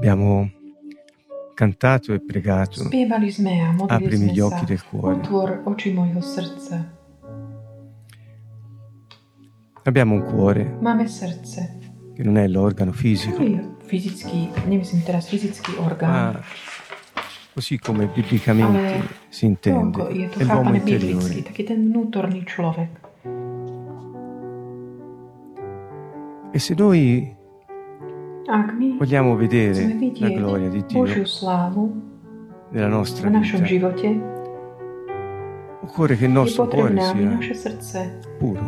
Abbiamo cantato e pregato. Aprimi gli occhi del cuore. Abbiamo un cuore che non è l'organo fisico, ma così come biblicamente si intende, è l'uomo interiore. E se noi vogliamo vedere la gloria di Dio nella nostra vita, occorre che il nostro cuore sia puro,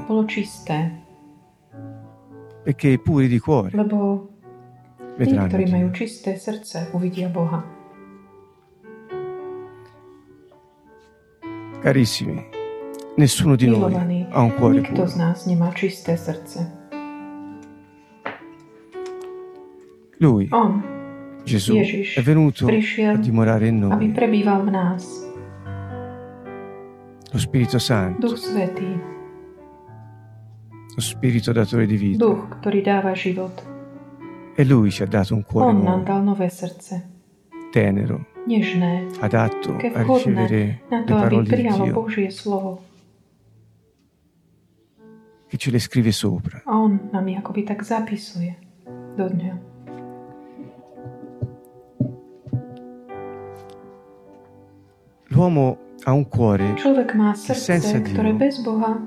perché i puri di cuore. Vedranno Dio. Carissimi, nessuno di noi ha un cuore puro. Lui, On Gesù, Ježiš, è venuto a dimorare in aby noi. prebýval v nás. Lo Spirito Santo, Duch Svetý, lo Spirito datore di vita. Duch, ktorý dáva život. E Lui ci ha dato un cuore On nám nuovo, dal nové srdce, tenero, nežné, adatto a ricevere na le to, aby parole di prijalo Dio, Božie slovo. che ce le scrive sopra. A on nám ich akoby tak zapisuje do dňa. L'uomo ha un cuore má senza srdce, Dio. ktoré bez Boha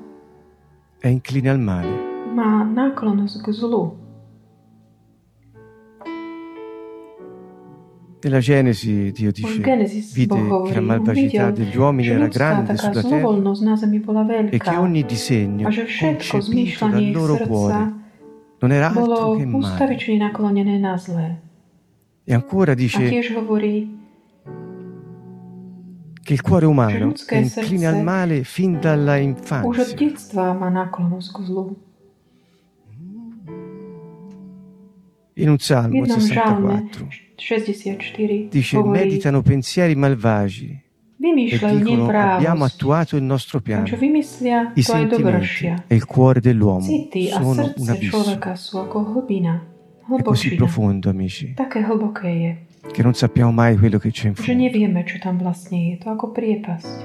è incline al male. má náklonnosť k zlu. Nella Genesi Dio V dice, Genesis vide Boh che la malvagità videl, degli uomini že era ľudská grande taká sulla terra zlovoľnosť na zemi bola e che ogni disegno a že všetko concepito zmýšľanie dal ich loro srdca cuore non era altro bolo che male. ústavične naklonené na zlé. E ancora A dice tiež hovorí, che il cuore umano è incline al male fin dalla infanzia. In un Salmo jednom žalme 64 64 dice meditano pensieri malvagi e dicono abbiamo attuato il nostro piano. I sentimenti e il cuore dell'uomo sono un abisso. È così profondo, amici, che non sappiamo mai quello che c'è in že fondo. nevieme, čo tam vlastne je. To ako priepasť.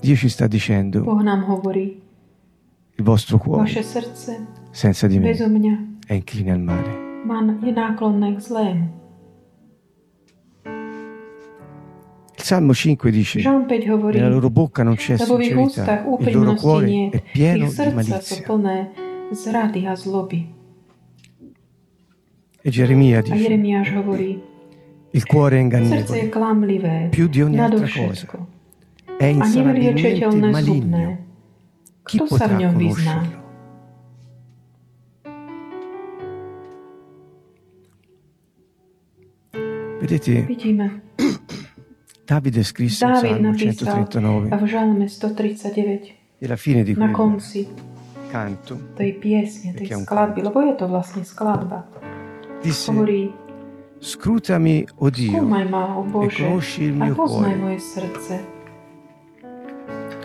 Dio ci sta dicendo, Boh nám hovorí, il vostro cuore, vaše srdce senza di me, bezo mňa è incline al male. má, je náklonné k zlému. Il Salmo 5 dice, Žalm 5 hovorí, nella loro bocca non c'è lebo v ich ústach sincerità, il loro úprimnosti cuore è pieno ich di srdca sú malizia. plné zrady a zloby. E Geremia A dice, Jeremiáš hovorí, il cuore è ingannevole, klamlivé, più di ogni altra nadovšetko è insanabilmente maligno. Chi Kto sa v potrà conoscerlo? Vedete, Vidíme, Davide scrisse in Dávid Salmo napísal 139 v Žalme 139 e alla fine di na konci canto. Tej piesne, tej skladby, lebo je to vlastne skladba. disse Hovorí, scrutami o Dio skúmaj ma, o e conosci il mio cuore.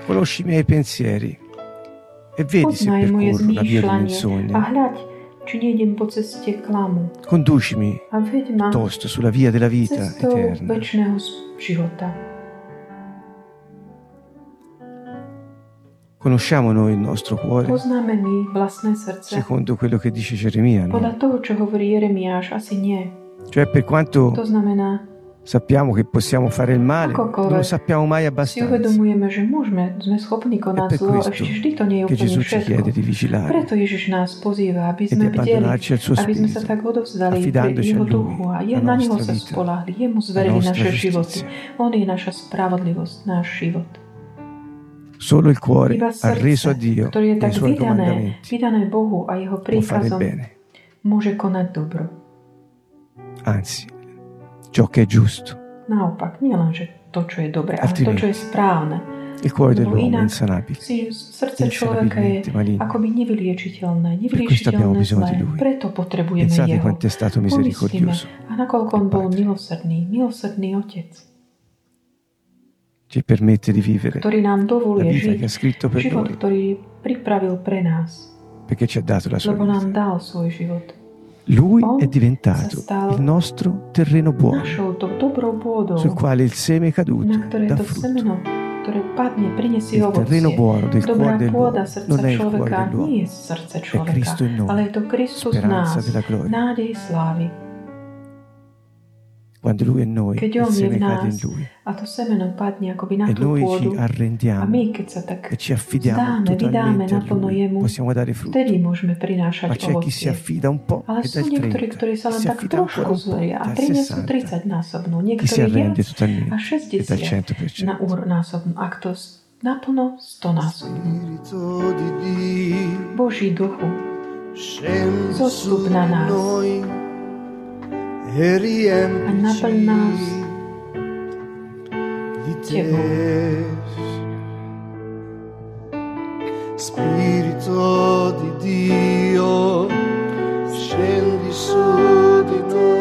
conosci i miei pensieri e vedi se percorro la via di menzogna klamu. conducimi piuttosto sulla via della vita eterna. conosciamo noi il nostro cuore secondo quello che dice Geremia no? Cioè per quanto sappiamo che possiamo fare il male non lo sappiamo mai abbastanza. è per questo che Gesù ci chiede di vigilare e di abbandonarci al suo spirito affidandoci a Lui, la nostra vita, la nostra giustizia. Solo il cuore Iba arreso a Dio e ai suoi comandamenti. può fare il bene. môže konať dobro. Anzi ciò che è giusto Naopak, nie len, že to, čo je dobré, ale to, čo je správne. il cuore dell'uomo è insanabile si srdce človeka je akoby nevyliečiteľné, nevyliečiteľné zlé. Preto potrebujeme pensate Jeho. quanto è stato misericordioso a nakoľko On bol milosrdný, milosrdný Otec, ci permette di vivere ktorý nám la dovoluje vita žiť che ha scritto per život, noi ktorý pripravil pre nás, perché ci ha dato la sua lebo nám dal svoj život. Lui On è diventato il nostro terreno buono, sul quale il seme caduto na ktorej dà to frutto. Il terreno buono del cuore dell'uomo non è il cuore dell'uomo, è Cristo in noi, speranza della gloria. quando Lui è in noi, il seme cade in Lui. E noi e ci arrendiamo e ci affidiamo totalmente a Lui. Possiamo dare frutto. Ma c'è chi si affida un po' Ale sú niektorí, ktorí sa len tak trošku zveria a 30 násobnú, niektorí viac a 60 e na úr násobnú. Ak to naplno 100 násobnú. Boží duchu, zostup na nás. Riempici di te. Spirito di Dio, scendi su di noi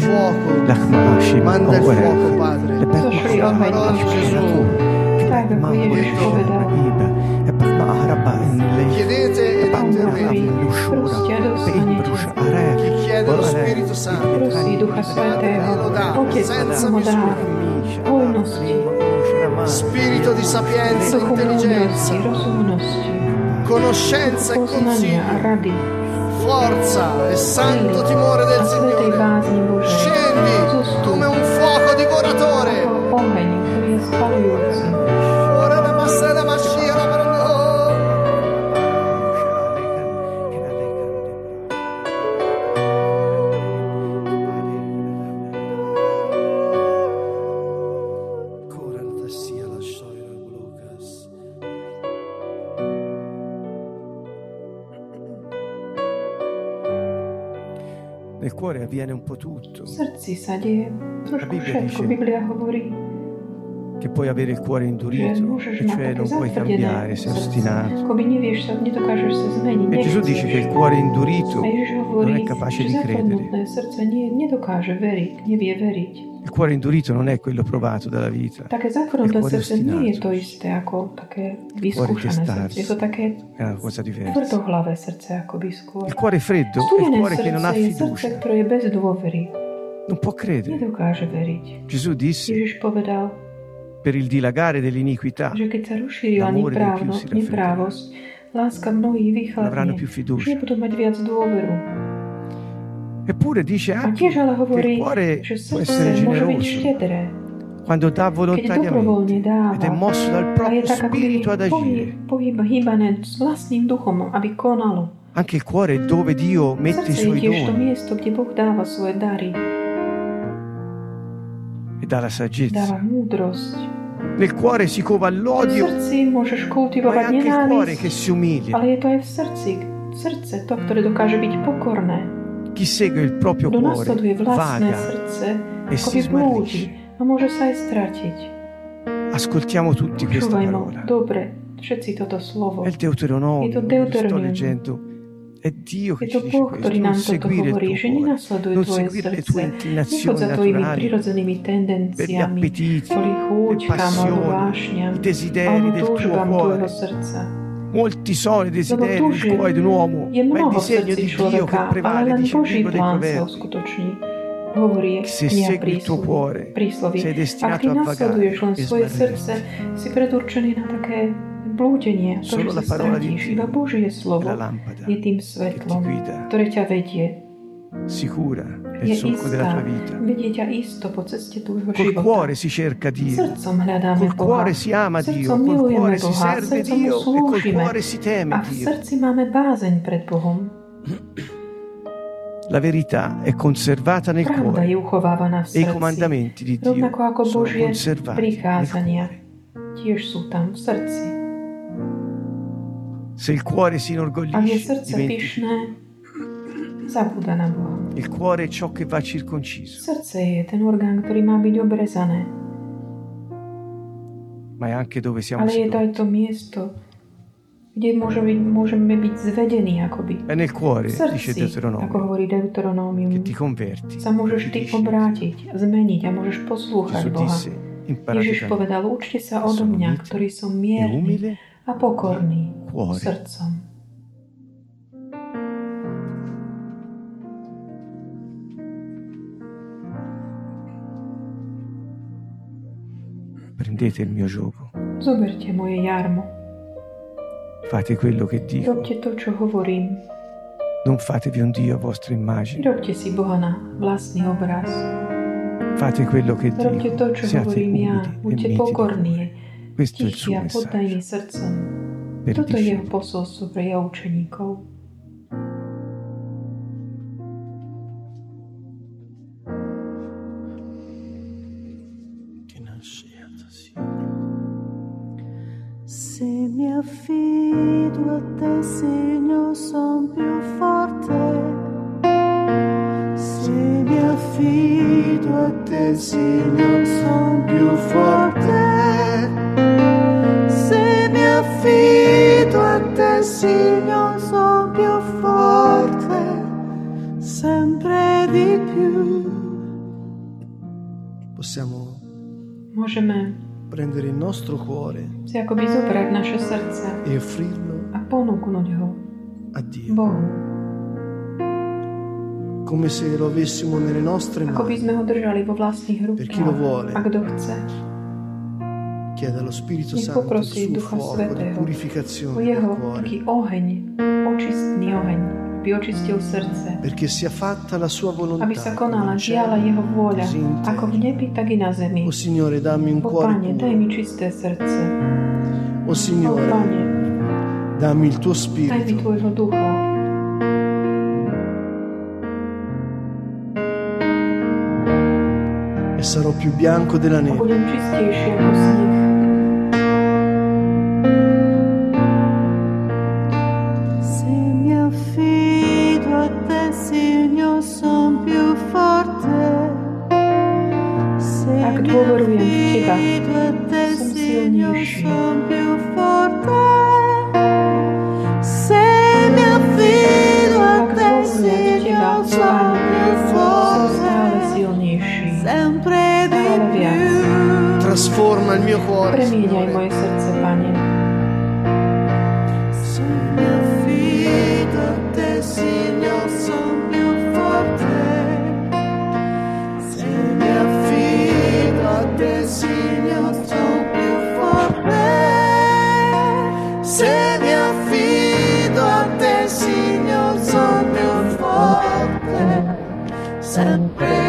Fuoco, لخم عاشي manda il fuoco, بقورك Padre. لبك Zošli La oheň, parola di Gesù. tak ako Ježiš povedal. ebak ma ahraba in lei Chiedete ed On hovorí, otterrete. proste a dostanete. Chi chiede lo Spirito Santo Prosí Ducha Svetého, Otec mu dá hojnosti, Spirito di sapienza e intelligenza, conoscenza e consiglio, forza e santo timore del Signore. Scendi come un fuoco divoratore. Avviene un po' tutto. Srdci sa deje trošku všetko. Biblia hovorí, che puoi avere il cuore indurito, e cioè non puoi cambiare, sei ostinato. E Gesù dice che il cuore indurito non è capace di credere. Il cuore indurito non è quello provato dalla vita, Také cuore srdce nie je to isté ako také vyskúšané srdce. Je to také è una cosa diversa. tvrdohlavé srdce akoby skôr. Il cuore freddo è il cuore che non ha fiducia, non può credere. Gesù disse, per il dilagare dell'iniquità. L'amore neprávno, più si raffredderà. avranno più fiducia. Eppure dice anche che il cuore può essere generoso. quando dà volontariamente ed è mosso dal proprio spirito ad agire. Anche il cuore è dove Dio mette i suoi doni e dà la saggezza. Nel cuore si cova l'odio, srdci môžeš ma è anche il cuore che si umilia. ale je to aj v srdci. Srdce, to, ktoré dokáže byť pokorné. Chi segue il proprio Kto cuore nasleduje vlastné vaga srdce, e ako si by blúdi smarrisce. a môže sa aj stratiť. Ascoltiamo tutti questa Počúvajmo, parola. dobre, všetci toto slovo. È il Deuteronomio, lo sto Deuteronomium. leggendo. È Dio che to questo, ktorý non nám toto seguire il hovorí, tuo že cuore, nenasleduj non tvoje srdce. inclinazioni za tvojimi prirodzenými gli tendenciami, kvôli le chúčkam alebo vášňam, i desideri alebo del tuo túžbám cuore. tvojho srdca. Molti sono i desideri del cuore di un uomo, ma il disegno di Dio che prevale, len dice il libro dei proverbi. Hovorí Se segui il tuo cuore, sei Ak destinato ty a vagare nasleduješ len e svoje smarrire. srdce, si predurčený na také blúdenie, ktoré sa stratíš. Iba Božie slovo je tým svetlom, ktoré ťa vedie. Sicura nel solco della tua vita. Col cuore si cerca Dio, col cuore si ama Dio, col cuore si serve Dio. E cuore si teme Dio. La verità è conservata nel cuore. e i comandamenti di Dio sono conservati nel cuore. Se il cuore si inorgoglisce, diventi zabúda na Boha. il cuore è ciò che va circonciso, Srdce je ten orgán, ktorý má byť obrezané, ma è anche dove siamo ale je to aj seduti. to miesto, kde môže byť, môžeme byť zvedení akoby. È nel cuore, dice srdci, ako hovorí Deuteronomium, che ti converti. sa môžeš ty obrátiť, zmeniť a môžeš poslúchať Gesù Boha. disse, Ježiš povedal, učte sa odo mňa, ktorý som mierny a pokorný cuore. srdcom. Prendete il mio gioco, Zoberte moje jarmo, fate quello che dico, robte to, čo hovorím. non fatevi un Dio a vostra immagine, Vyrobte si Boha na vlastný obraz. fate quello che Robte to, dico, čo siate hovorím ja. Buďte pokorní. Questo è il suo messaggio srdcom. per i Toto je posolstvo pre jeho učeníkov. Se mi affido a te, Signore, son più forte. Se mi affido a te, Signore, son più forte. Se mi affido a te, Signore, son più forte. Sempre di più. Possiamo Môžeme prendere il nostro cuore si akoby zobrať naše srdce e offrirlo a ponúknuť ho a Dio, Bohu. come se lo avessimo nelle nostre by mani. sme ho držali vo vlastných Per chi lo rukách. vuole. A kto chce, Chiede allo Spirito Nech Santo il suo Ducha fuoco di o purificazione del jeho taký oheň, očistný oheň, aby očistil srdce. perché sia fatta la sua volontà. Aby sa konala, diala jeho vôľa, ako v nebi, tak i na zemi. O Signore, dammi un O cuore Pane, daj mi puro. čisté srdce. O O Signore, Pane, dammi il tuo daj mi spirito. Tvojho ducha. E sarò più bianco della neve. Signore, sono più forte. Sempre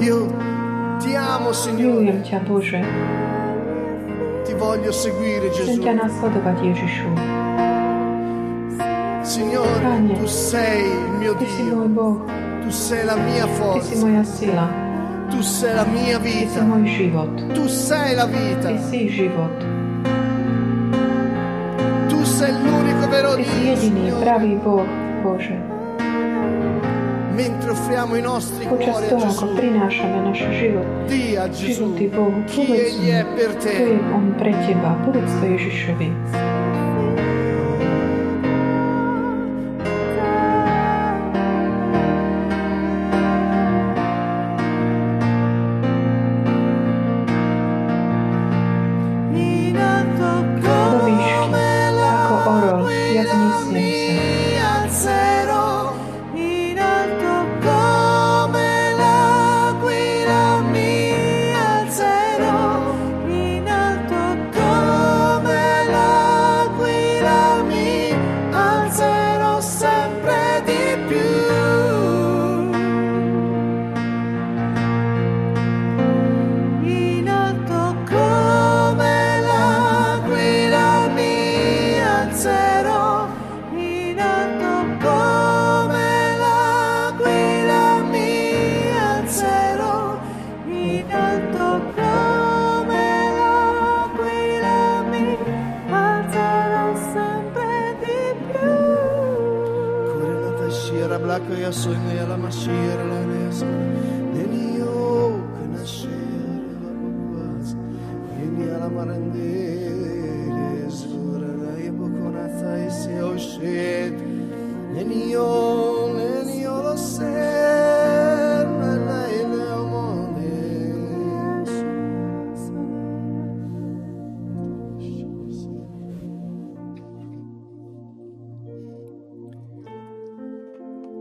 Io ti amo, Signore. Milujem ťa, Bože. Ti voglio seguire, Chcem Gesù. ťa nasledovať, Ježišu. Signore, Pane. tu sei il mio Ty si môj Dio. Boh. Tu sei la mia Ty si forza. moja sila. Tu sei la mia Ty si vita. môj život. Tu sei la vita. Ty si život. Tu sei l'unico vero Ty si Dio, jediný, pravý Boh, Bože. Mentre offriamo i nostri cuori a Gesù, prinášame náš život, a Gesù životy Bohu, chi povedz Egli mu, è per kto je te. On pre Teba. Povedz to Ježišovi.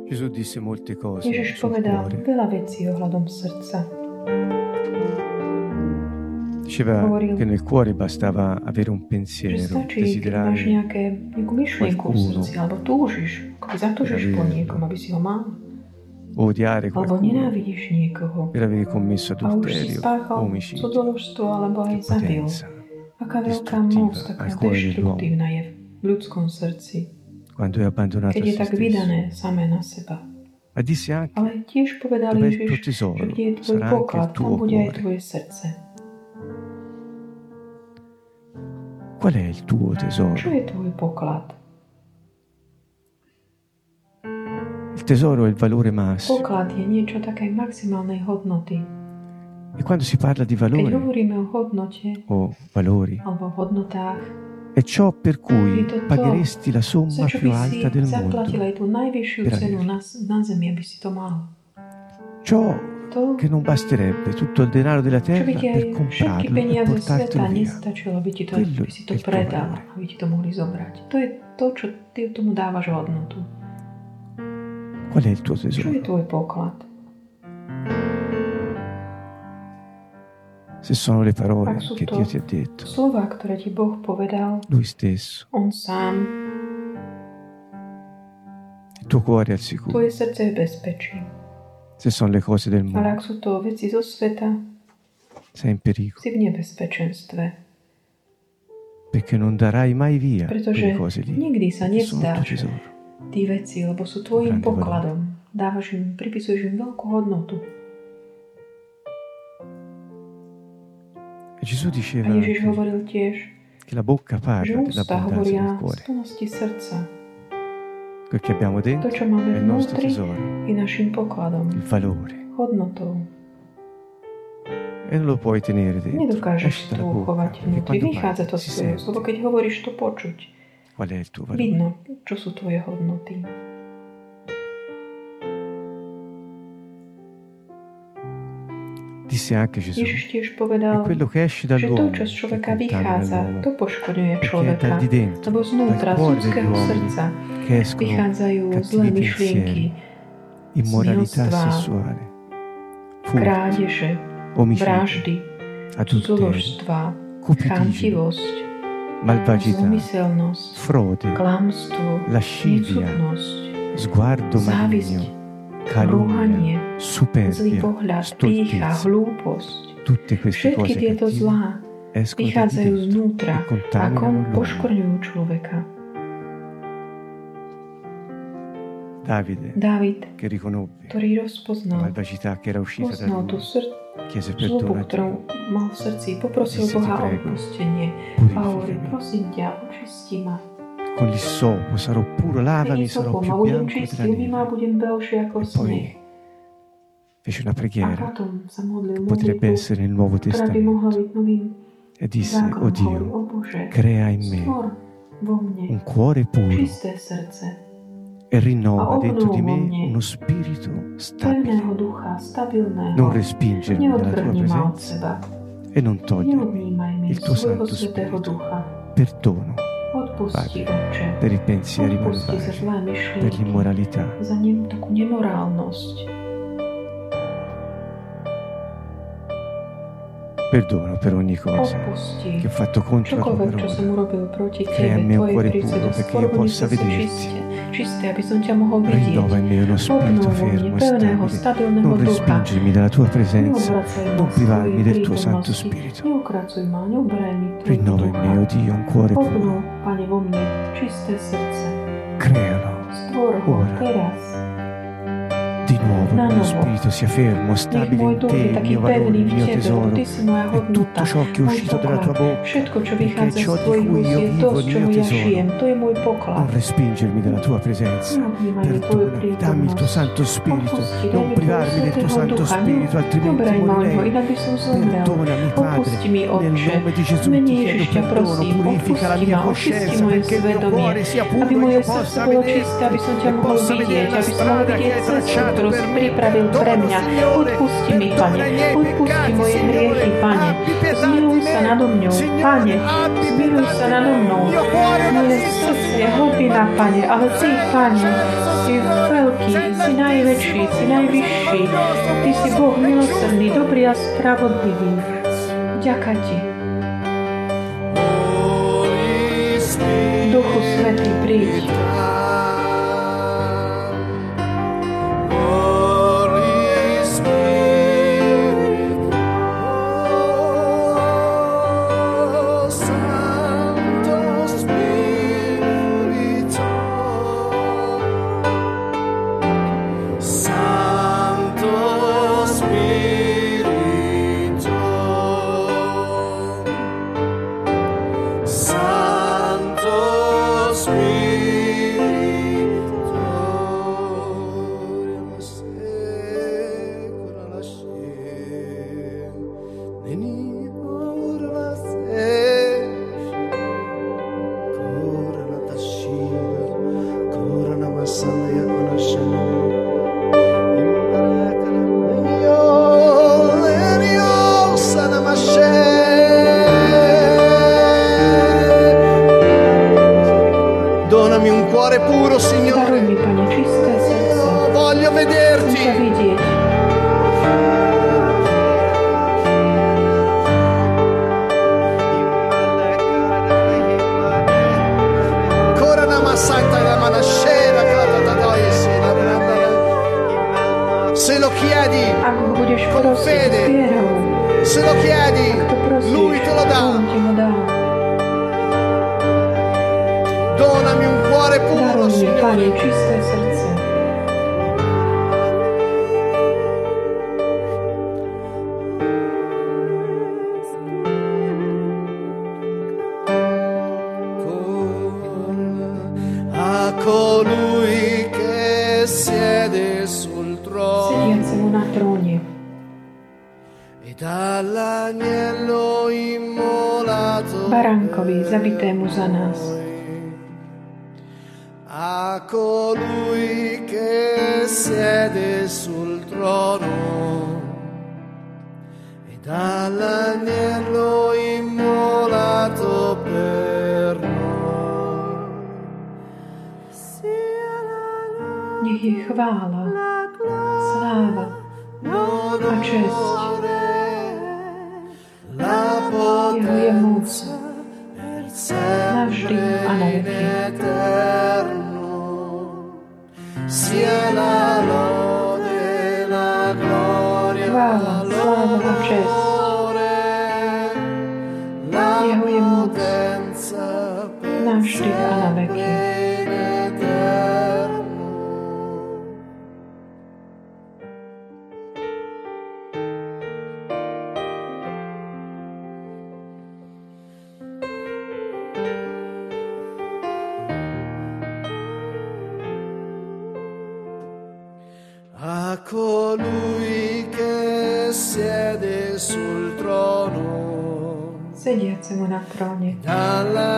Gesù disse molte cose Ježiš povedal cuore. veľa vecí ohľadom srdca. Diceva Hovoril. che nel cuore bastava avere un pensiero, keď máš desiderare nejaké, nejakú myšlienku v srdci, alebo túžiš, ako zatúžiš po niekom, aby si ho mal, o odiare alebo qualcuno. nenávidíš niekoho per aver commesso adulterio, omicidio, cudzoložstvo alebo aj zabil. Aká veľká moc, taká deštruktívna je v ľudskom srdci, quando è abbandonato keď je tak stesso. vydané samé na seba. Ma disse anche Ale tiež povedal Ježiš, tesoro, že kde je tvoj poklad, tuo tam bude aj tvoje srdce. Qual è il tuo Čo tesoro? je tvoj poklad? Il tesoro è il valore massimo. Poklad je niečo takej maximálnej hodnoty. E quando si parla di Keď valore hovoríme o hodnote o valori, alebo hodnotách, è ciò per cui pagheresti la somma più alta del mondo. per averlo. Ciò che non basterebbe tutto il denaro della terra per comprarlo e portartelo via. Quello by si to è il tuo predal, valore. aby ti to mohli zobrať. To je to, čo ty tomu dávaš hodnotu. Qual è il tuo Čo je tesoro? tvoj poklad? Se sono le parole che Dio ti ha detto, slova, ktoré ti Boh povedal, Lui stesso, On sám, il tuo cuore è al sicuro. tvoje srdce je bezpečí. Se sono le cose del Ale mondo, ak sú to veci zo sveta, sei in pericolo, si v nebezpečenstve. perché non darai mai via Pretože cose lì. nikdy sa nevzdáš tí veci, lebo sú tvojim pokladom. Dávaš im, pripisuješ im veľkú hodnotu. Gesù A diceva Ježiš che, hovoril tiež, che la bocca že parla ústa dell'abbondanza hovoria del z cuore. plnosti srdca. Quel che abbiamo To, dentro čo è máme il nostro vnútri, tesoro, je našim pokladom, il valore. hodnotou. E non lo puoi tenere dentro. Nedokážeš Esci to dalla bocca, uchovať perché vnútri. quando Vychádza to parli z si tvojho, lebo sente keď hovoríš to počuť. qual è il tuo valore. Vidno, čo sú tvoje hodnoty. Disse anche Gesù, Ježiš tiež è povedal, quello che esce že to, čo z che človeka vychádza, to poškoduje človeka. dal di dentro, Lebo znútra, z ľudského srdca vychádzajú zlé myšlienky, smilstva, krádeže, vraždy, cudzoložstva, chamtivosť, malvagità, zlomyselnosť, frode, klamstvo, sguardo závisť, rúhanie, zlý pohľad, pícha, hlúposť. Všetky tieto zlá vychádzajú znútra a kom poškorňujú človeka. Davide, David, ktorý rozpoznal, poznal tú srdce, zlobu, ktorú mal v srdci, poprosil Boha o odpustenie. A hovorí, prosím ťa, očisti ma Con l'issopo sarò puro, lavami, sarò più bianco della neve. E poi fece una preghiera modlil potrebbe essere il Nuovo Testamento e disse, oh zákonom. Hovorí, Dio, o crea in me un cuore puro e rinnova dentro di me uno spirito stabile. Non respingermi dalla tua presenza e non togliermi il tuo Santo Spirito. Perdono Padre, Otče. per i pensieri malvagi, per l'immoralità, perdono per ogni cosa che ho fatto contro la tua parola. Crea un Tvojej cuore puro perché io possa vederti. čisté, čisté, aby som ťa mohol vidieť. Rinnova in me uno spirito fermo e stabile. Non respingermi dalla tua presenza, non privarmi del tuo Santo. Spirito. Rinnova in me, oh Dio, un cuore puro. Pane, vo mne čisté srdce. Crealo Stvor ho Ora. teraz. Di nuovo, il mio spirito sia fermo, stabile in te, il mio valore, il mio tesoro. E tutto ciò che è uscito dalla tua bocca, perché ciò di cui io vivo, il mio tesoro. non respingermi dalla tua presenza. Neodnímaj mi Tvoju Perdona, dammi il tuo. Santo Spirito, non privarmi del tuo Santo. Spirito, altrimenti morirei. Perdonami, Padre, nel nome di Gesù ti chiedo perdono, purifica la mia coscienza perché il mio cuore sia puro e io possa vedere e possa vedere la strada che hai tracciato ktorú si pripravil pre mňa. Odpusti mi, Pane, odpusti moje hriechy. Pane. Zmiluj sa nado mňou, Pane. Zmiluj sa nado mnou. Moje srdce je hlbina, Pane, ale Ty, Pane, si veľký, si najväčší, si najvyšší. Ty si Boh milosrdný, dobrý a spravodlivý. Ďaká Ti. Duchu Svetý, príď. Dala.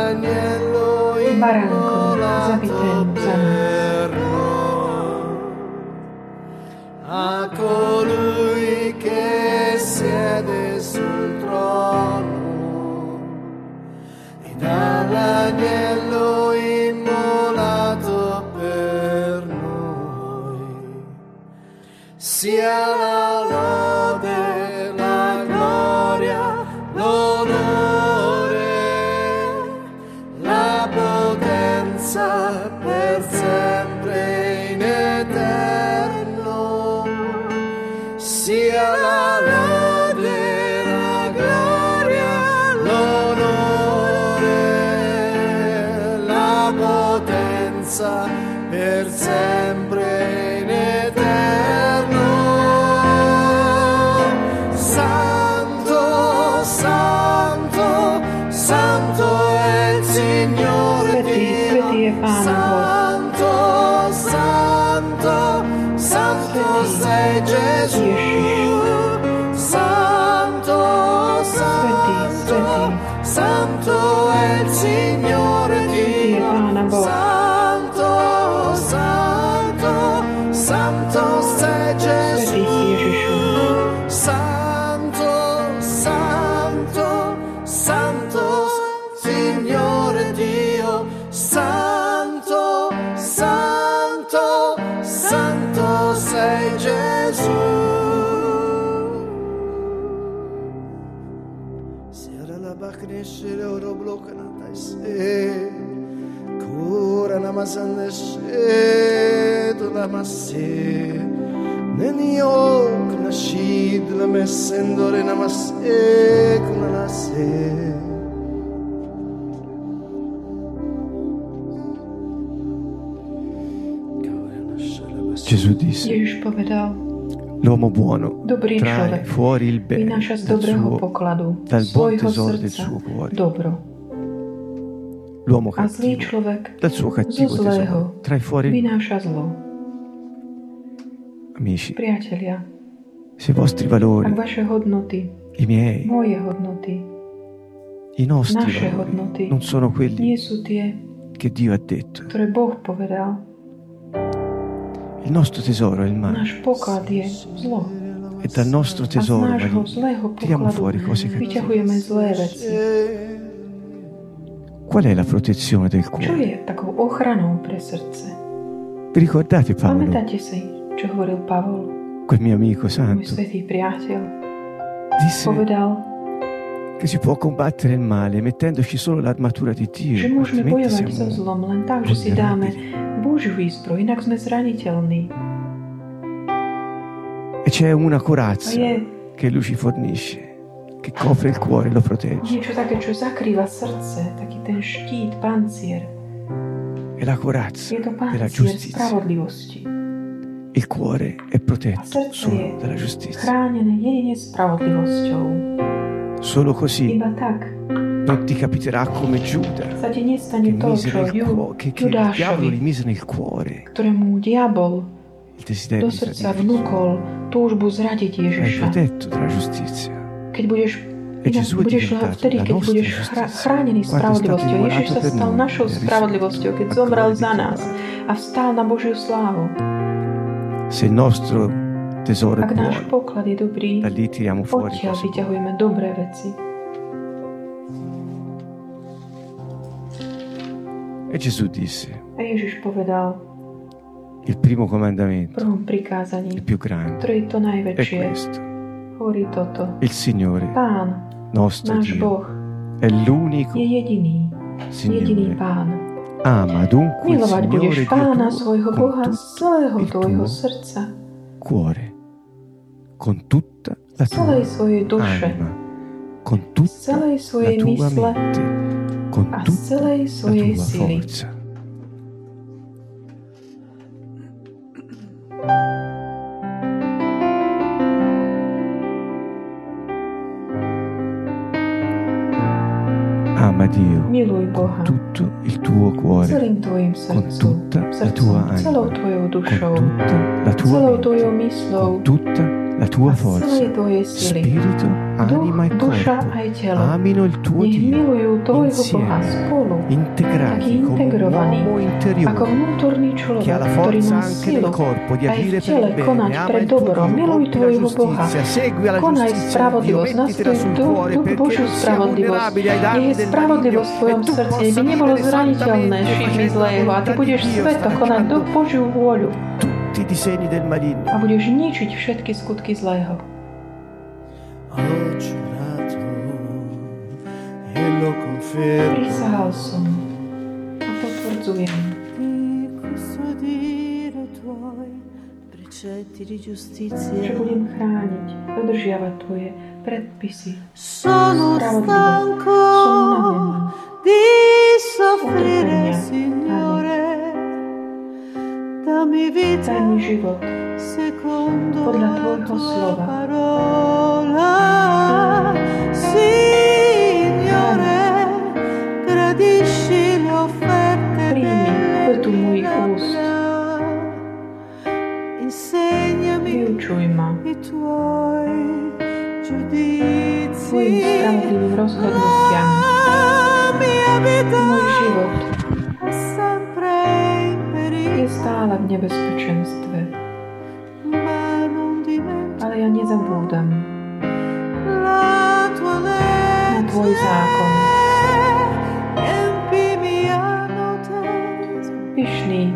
mazaneshit lamaseh Neniok nashid lamesendore namasek nalaseh Gesù disse L'uomo buono trae fuori il bene dal, suo, dal buon tesoro del suo cuore. L'uomo a zlý človek dal suo cattivo zo trae fuori. Amici, se i vostri valori, i miei, i nostri valori, non sono quelli che Dio ha detto. Il nostro tesoro è il male. E dal nostro tesoro, tiriamo fuori cose cattive. Vyťahujeme zlé. Qual è la protezione del cuore? je takou ochranou pre srdce? Vi ricordate Paolo, Pamätáte si, čo hovoril Pavol, quel mio amico môj santo? svetý priateľ? Disse Povedal, che si può combattere il male mettendoci solo l'armatura di Dio, že môžeme altrimenti bojovať so siamo zlom len tak, že si dáme vulnerabili. Božiu výzbroj, inak sme zraniteľní. E c'è una corazza che lui ci fornisce, che copre il cuore e lo protegge. È la corazza della giustizia. Il cuore è protetto solo dalla giustizia. spravodlivosťou. Solo così non ti capiterà come Giuda, che, mise nel che, che il diavolo gli mise nel cuore il desiderio di tradire. zradiť È protetto dalla giustizia. keď budeš budeš vtedy, keď budeš chránený spravodlivosťou. Ježiš sa stal našou spravodlivosťou, keď zomrel za nás a vstal na Božiu slávu. Ak náš poklad je dobrý, odtiaľ vyťahujeme dobré veci. E Gesù disse, a Ježiš povedal, il primo comandamento, il più grande, è questo. Il Signore, nostro Dio, Boh, è l'unico Signore. Ama dunque il Signore Dio tuo con tutto il tuo cuore, con tutta la tua anima, con tutta la tua mente, con tutta la tua forza. Ama Dio. Con tutto il tuo cuore, con tutta la tua anima, con tutta la tua mente, con tutta la tua forza, spirito, anima e corpo. Amino il tuo Dio, tvojho insieme, integrati come un uomo interiore. Che ha la forza anche nel corpo di agire per il bene. Ama il tuo. Dio, Miluj compi la giustizia, segui la giustizia di Dio, mettitela sul cuore perché non sia vulnerabile ai danni del maligno. e tu possa vivere santamente zlého a ty volontà di Dio, do stracciando Božiu vôľu tutti i disegni del maligno. a budeš ničiť všetky skutky zlého. Prisahal som a potvrdzujem, že budem chrániť, dodržiavať tvoje predpisy. Sono stanco di soffrire, Signore. Dammi vita Daj mi život secondo podľa la tvojho tua slova. parola. Signore, gradisci le offerte Príjmi obetu mojich úst. Vyučuj ma i tuoi giudizi. tvojim spravodlivým rozhodnutiam. Môj život stále v nebezpečenstve. Ale ja nezabúdam na Tvoj zákon. Pyšní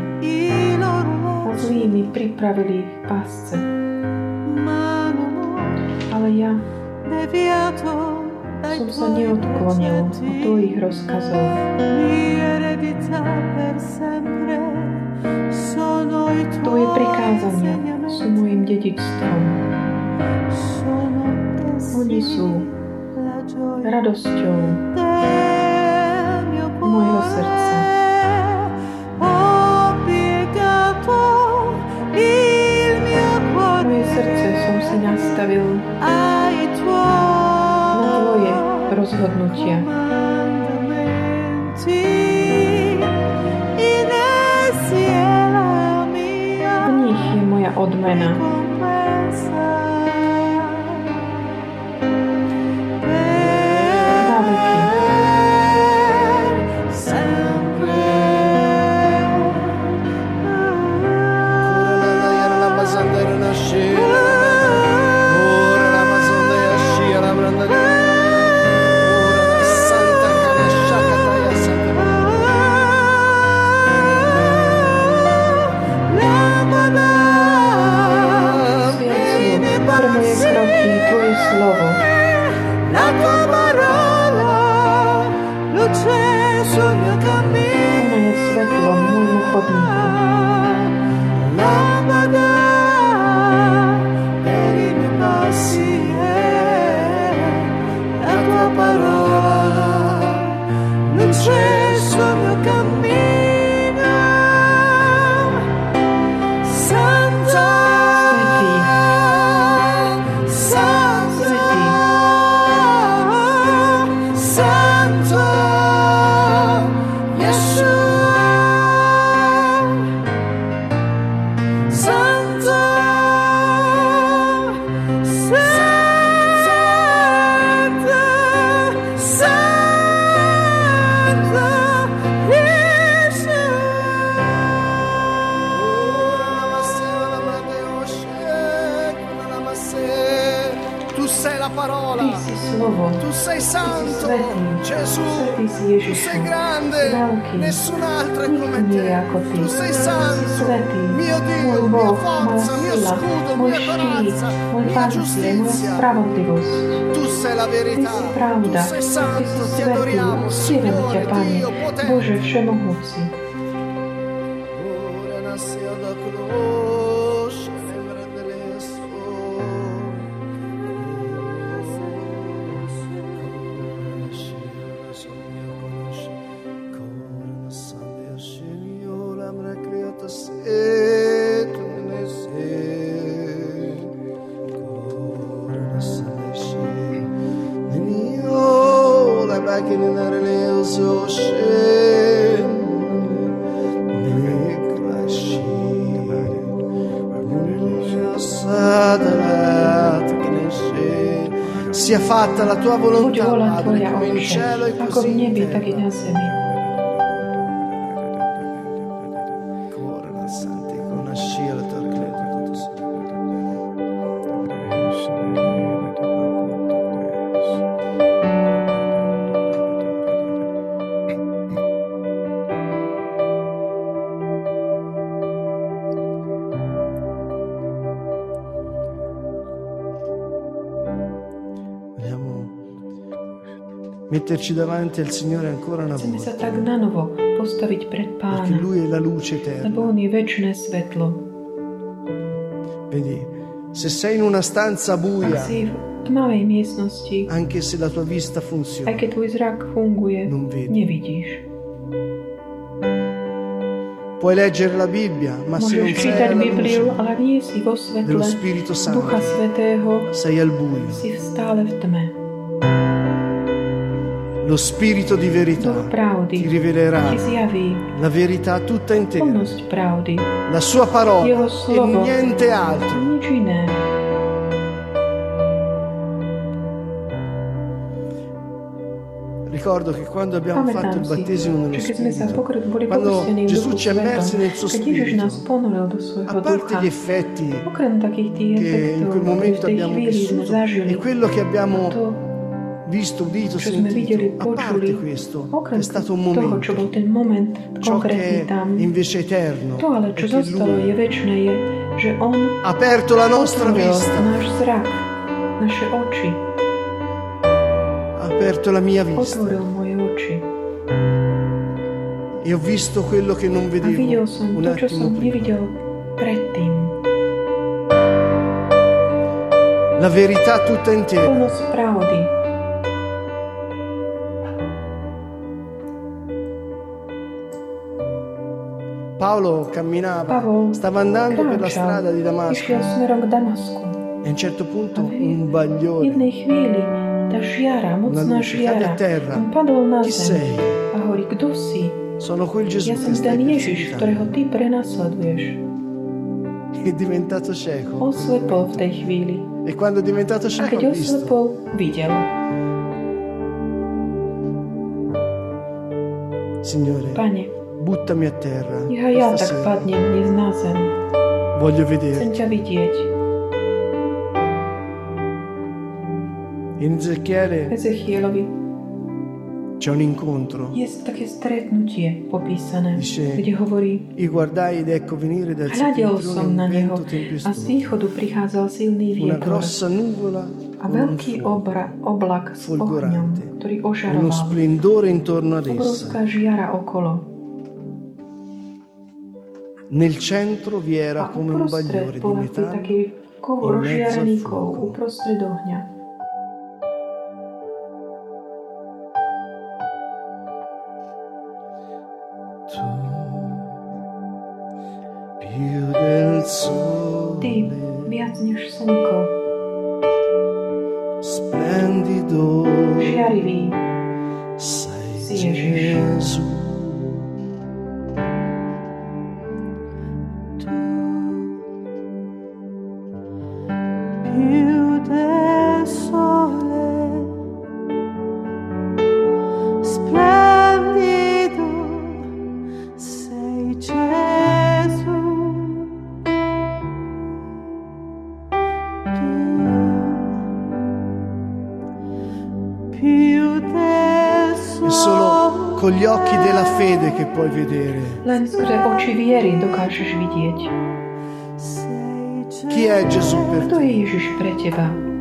zlí mi pripravili pásce. Ale ja som sa neodklonil od tvojich rozkazov. Tvoje prikázania sú mojim dedičstvom. Oni sú radosťou mojho srdca. Moje srdce som si nastavil na Tvoje rozhodnutia. Odmena Bobby. Tu ako Ty. Svetý, môj Boh, moja sila, môj štít, môj pazutie, moja spravodlivosť. Ty si pravda, tu sei santo, ti adoriamo, Signore, Dio potente, tua volontà, Padre, come in cielo e così in terra. Metterci davanti al Signore ancora una sa volta, tak na novo postaviť pred perché Lui è la luce eterna. lebo On je väčšie svetlo. Vedi, se sei in una stanza buia, tmavej miestnosti, anche se la tua vista aj funziona, keď tvoj zrak funguje, Non vedi. nevidíš. puoi leggere la Bibbia, ma se non čítať Bibliu, ale nie si vo svetle Ducha Svetého, sei al buio. si stále v tme. Lo Spirito di verità ti rivelerà la verità tutta intera, la sua parola e niente altro. Ricordo che quando abbiamo fatto il si, battesimo nello Spirito, quando Gesù ci ha immersi nel suo Spirito, a parte gli effetti che in quel momento abbiamo vissuto e quello che abbiamo to, visto, udito, čo sme videli, počuli, questo, okrem è stato un toho, čo bol momento. ten moment konkrétny tam, invece è to ale, čo zostalo, je väčšie, je, že On ha aperto la nostra otvoril vista, náš zrak, naše oči, ha aperto la mia vista otvoril moje oči. e ho visto quello che non vedevo videl som un to, čo attimo som prima. nevidel predtým. La verità tutta intera. Plnosť pravdy. Paolo camminava, stava andando per la strada di Damasco e a un certo punto A un bagliore. luce cade žiara, a terra. Chi sei? a hovorí, kto si? Sono quel Gesù Ja che stai Ježiš, ktorého perseguitando. ty prenasleduješ. È diventato cieco Oslepol v tej chvíli. e quando è diventato A cieco keď ha visto. oslepol, videl. Signore, Pane, buttami a terra. nech aj ja questa tak sera. padnem dnes na zem. Voglio Chcem vedere. ťa vidieť. In Ezechiele Ezechielovi c'è un incontro. stretnutie Dice- kde hovorí guardai ed ecco venire dal Hľadel som na neho a z východu prichádzal silný una grossa nuvola a veľký obra, oblak s ohňom, ktorý uno ožaroval. splendore intorno ad essa. Obrovská žiara okolo. Nel centro vi era come un bagliore di kov in mezzo al fuoco. uprostred ohňa. Tu, più del Ty, sole, viac než slnko, splendido žiarivý, sei Si Ježiš. Fede che puoi vedere len skrze oči viery dokážeš vidieť. chi è Gesù per Kto te. je Ježiš pre teba?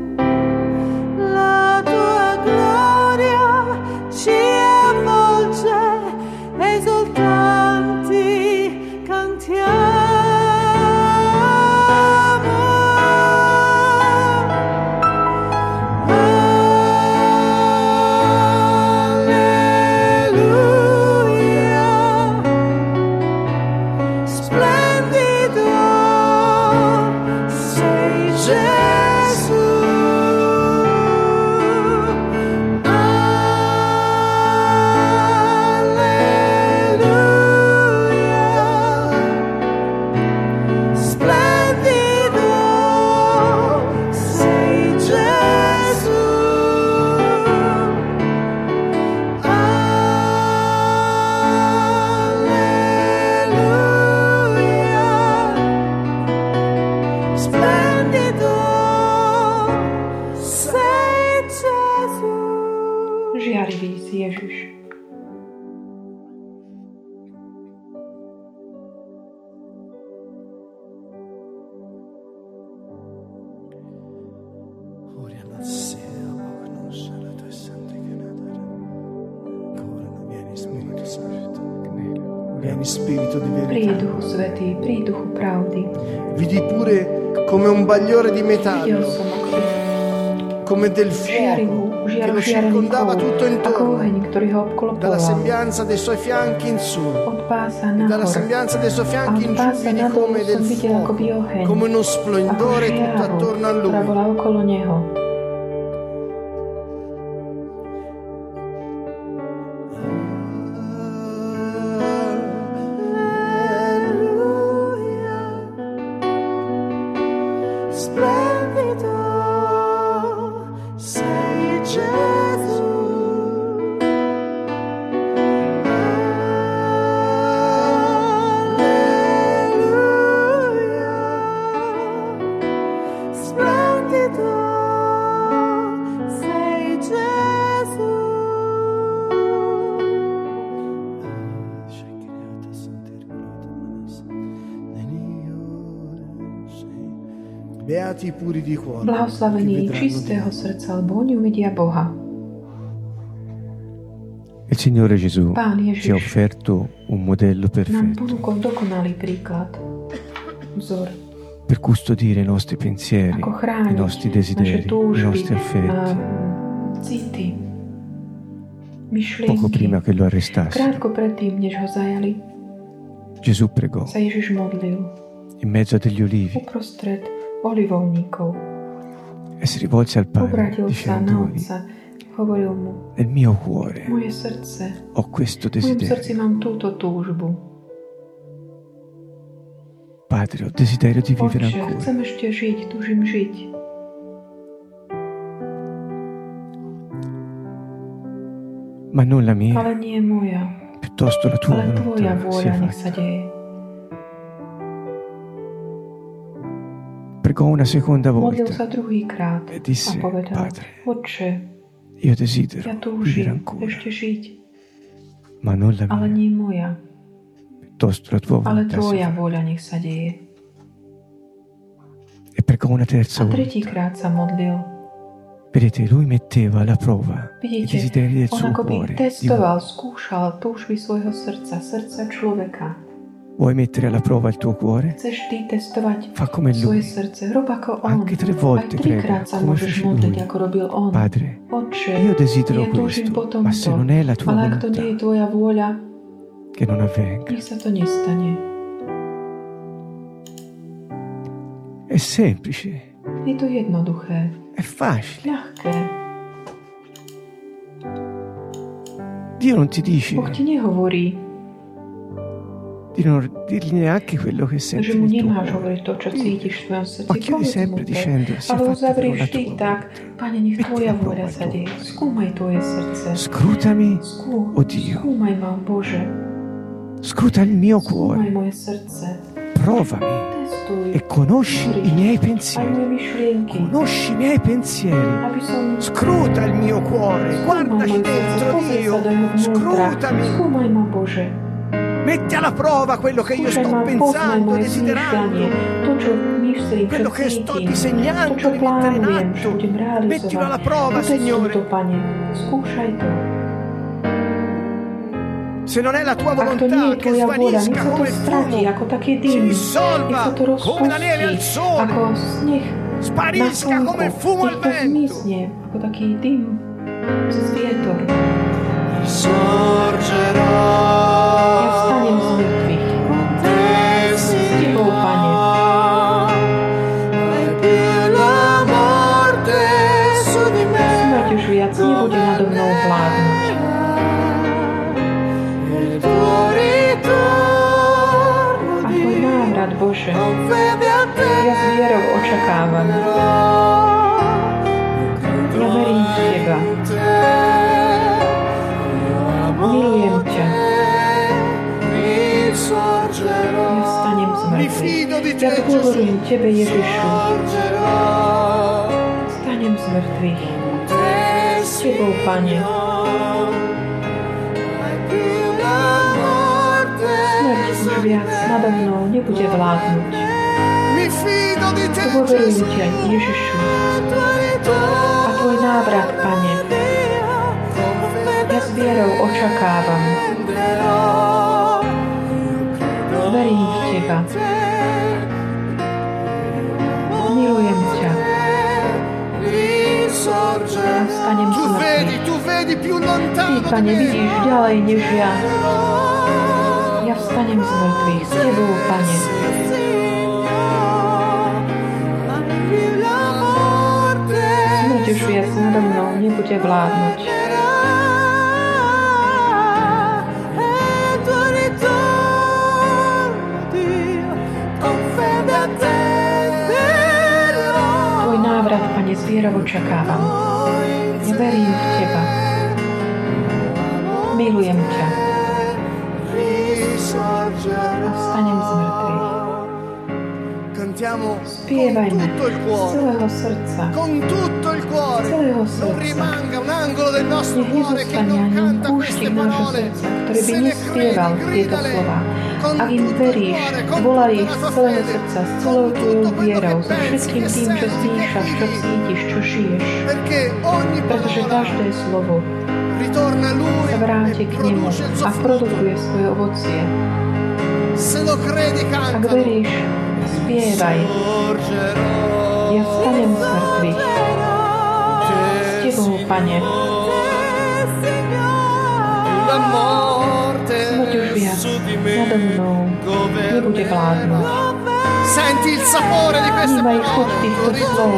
Vieni Spirito di verità. Vidi pure come un bagliore di metallo, come del fuoco che lo circondava tutto intorno, dalla sembianza dei suoi fianchi in su, dalla sembianza dei suoi fianchi in giù vidi come del fuoco, come uno splendore tutto attorno a lui. Blahoslavení čistého srdca, lebo oni uvidia Boha. Il Signore Gesù Pán ci ha offerto un modello perfetto. per custodire i nostri pensieri, ako i chrániť nostri desideri, i túžby, nostri a affetti, city, poco prima che lo arrestassero. Predtým, Gesù pregò in mezzo a degli olivi. Uprostred olivovníkov. e si rivolse al Padre na dicendogli mu, nel mio cuore moje ho questo desiderio. Padre, ho desiderio di vivere ancora. Ma non la mia, Ale nie moja, piuttosto la tua ale tvoja volontà sia fatta. pregò una seconda volta e disse, Padre, io desidero vivere ancora, ma non la mia, piuttosto la tua volontà si fa. E pregò una terza volta. Vedete, lui metteva alla prova. Vidíte, i desideri del suo cuore. Testoval, skúšal túžby svojho srdca, srdca človeka. Vuoi mettere alla prova il tuo cuore? Fa come lui. Anche tre volte prega, come fece lui. Padre, io desidero questo, ma se non è la tua volontà, che non avvenga. È semplice, Je to jednoduché, è facile. ľahké. Dio non ti dice Boh ti nehovorí, di non dirgli neanche quello che senti nel tuo cuore. Ma chiudi sempre dicendo, sia fatta la tua srdce. Scrutami, o Dio. scruta il mio cuore, provami e conosci i miei pensieri. Conosci i miei pensieri. Scruta il mio cuore, guardaci dentro Dio. Scrutami. Metti alla prova quello che io sto pensando, desiderando. Quello che sto disegnando di mettere in atto. Mettilo alla prova, Signore. Se non è la tua volontà che svanisca come il fumo, si dissolva come la neve al sole, sparisca come il fumo al vento. zmizne, Hovorím Tebe, Ježišu. Stanem z mŕtvych. S Tebou, Pane. Smrť už viac nado mnou nebude vládnuť. Dôverujem Ťa, Ježišu. A Tvoj návrat, Pane. Ja s vierou očakávam. Verím v Teba. Z Tu vedi, tu vedi più Ty, lontano di Pane, vidíš ďalej než ja. Ja vstanem z mŕtvych s Tebou, Pane. Smrť už viac nado mnou nebude vládnuť. Tvoj návrat, Pane, očakávam. Ja verím v Teba. Milujem ťa. A vstanem z mŕtvych. Spievajme z celého srdca. Z celého srdca. Nech nezostane ani un kúštik nášho srdca, ktorý by nespieval tieto slova. Ak im veríš, volaj ich z celého srdca sa s celou tvojou vierou, so všetkým tým, čo zmýšľaš, čo cítiš, čo žiješ. Pretože každé slovo sa vráti k nemu a produkuje svoje ovocie. Ak veríš, spievaj. Ja stanem z mŕtvych. S Tebou, Pane. Smrť už viac nado mnou nebude vládnuť. Senti il sapore di queste Vnímaj chuť parole. týchto slov.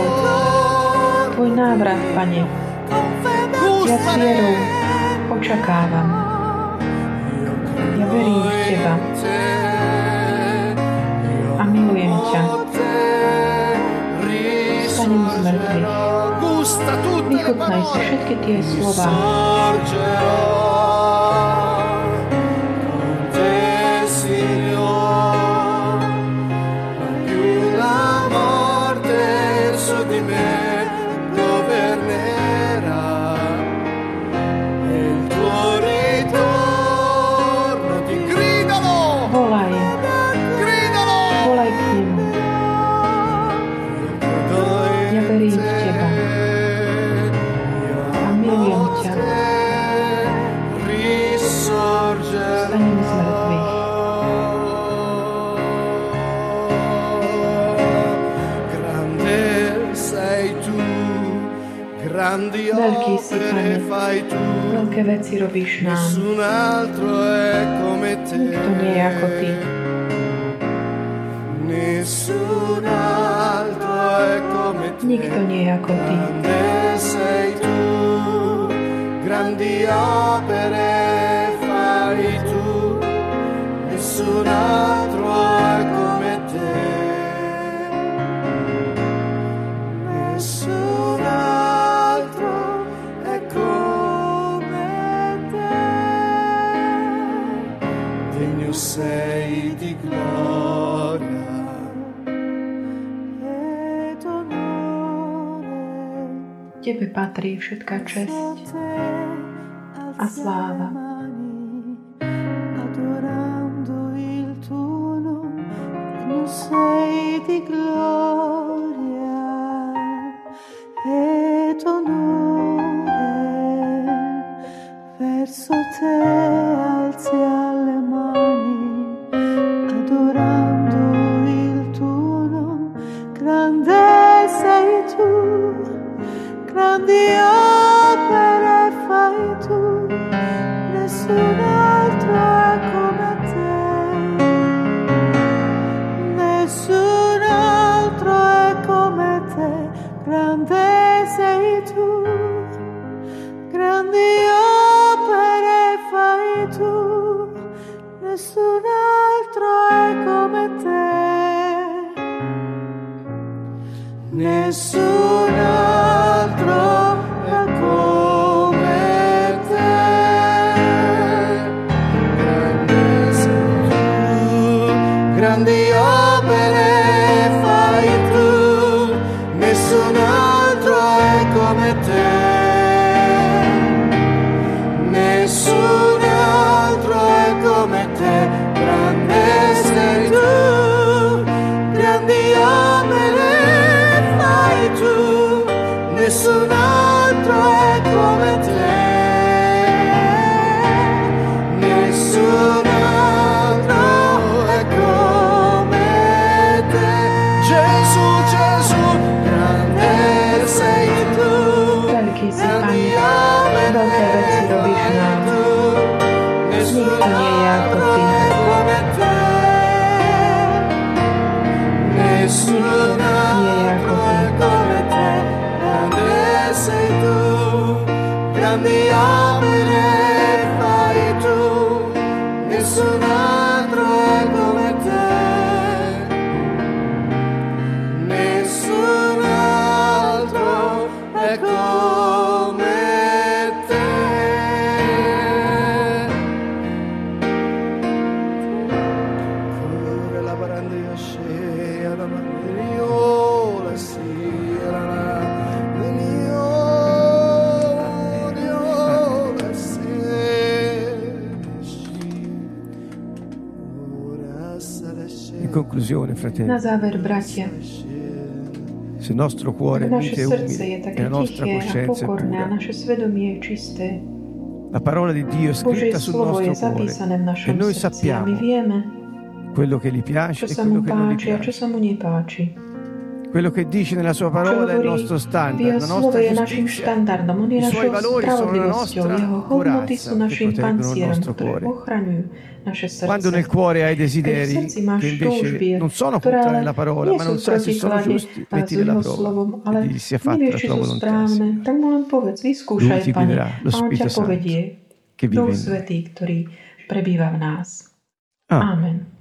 Tvoj návrat, Pane, ja s vierou očakávam. Ja verím v Teba a milujem ťa. Vstanem z mŕtvych. Vychutnaj si všetky tie slova. veci, Pane. Veľké veci robíš nám. Nikto nie je ako Ty. Nikto nie je ako Ty. Grandi opere fai tu, nessun altro Tebe patrí všetká česť a sláva. Adorando il tuo nome, degno sei di gloria Conclusione, Na fratelli, záver, se il nostro cuore è naše e srdce je umile e také la nostra tiché a coscienza è pokorné a pura, naše svedomie je čisté, la parola di Dio è Božie scritta sul slovo je nostro cuore zapísané v e našom noi srdci a my sappiamo vieme, quello che gli piace čo e sa mu quello che non gli páči a čo piace. sa mu nepáči. Quello che dice nella sua parola è il nostro standard, la nostra giustizia. I suoi valori sono la nostra corazza che proteggono il nostro cuore. naše Quando nel cuore hai desideri che invece non sono contrari alla parola, ma non sai se sono giusti, mettili alla prova e digli sia fatta la tua volontà. Lui ti guiderà, lo Spirito Santo che vive in noi. Prebýva v nás. Ah. Amen.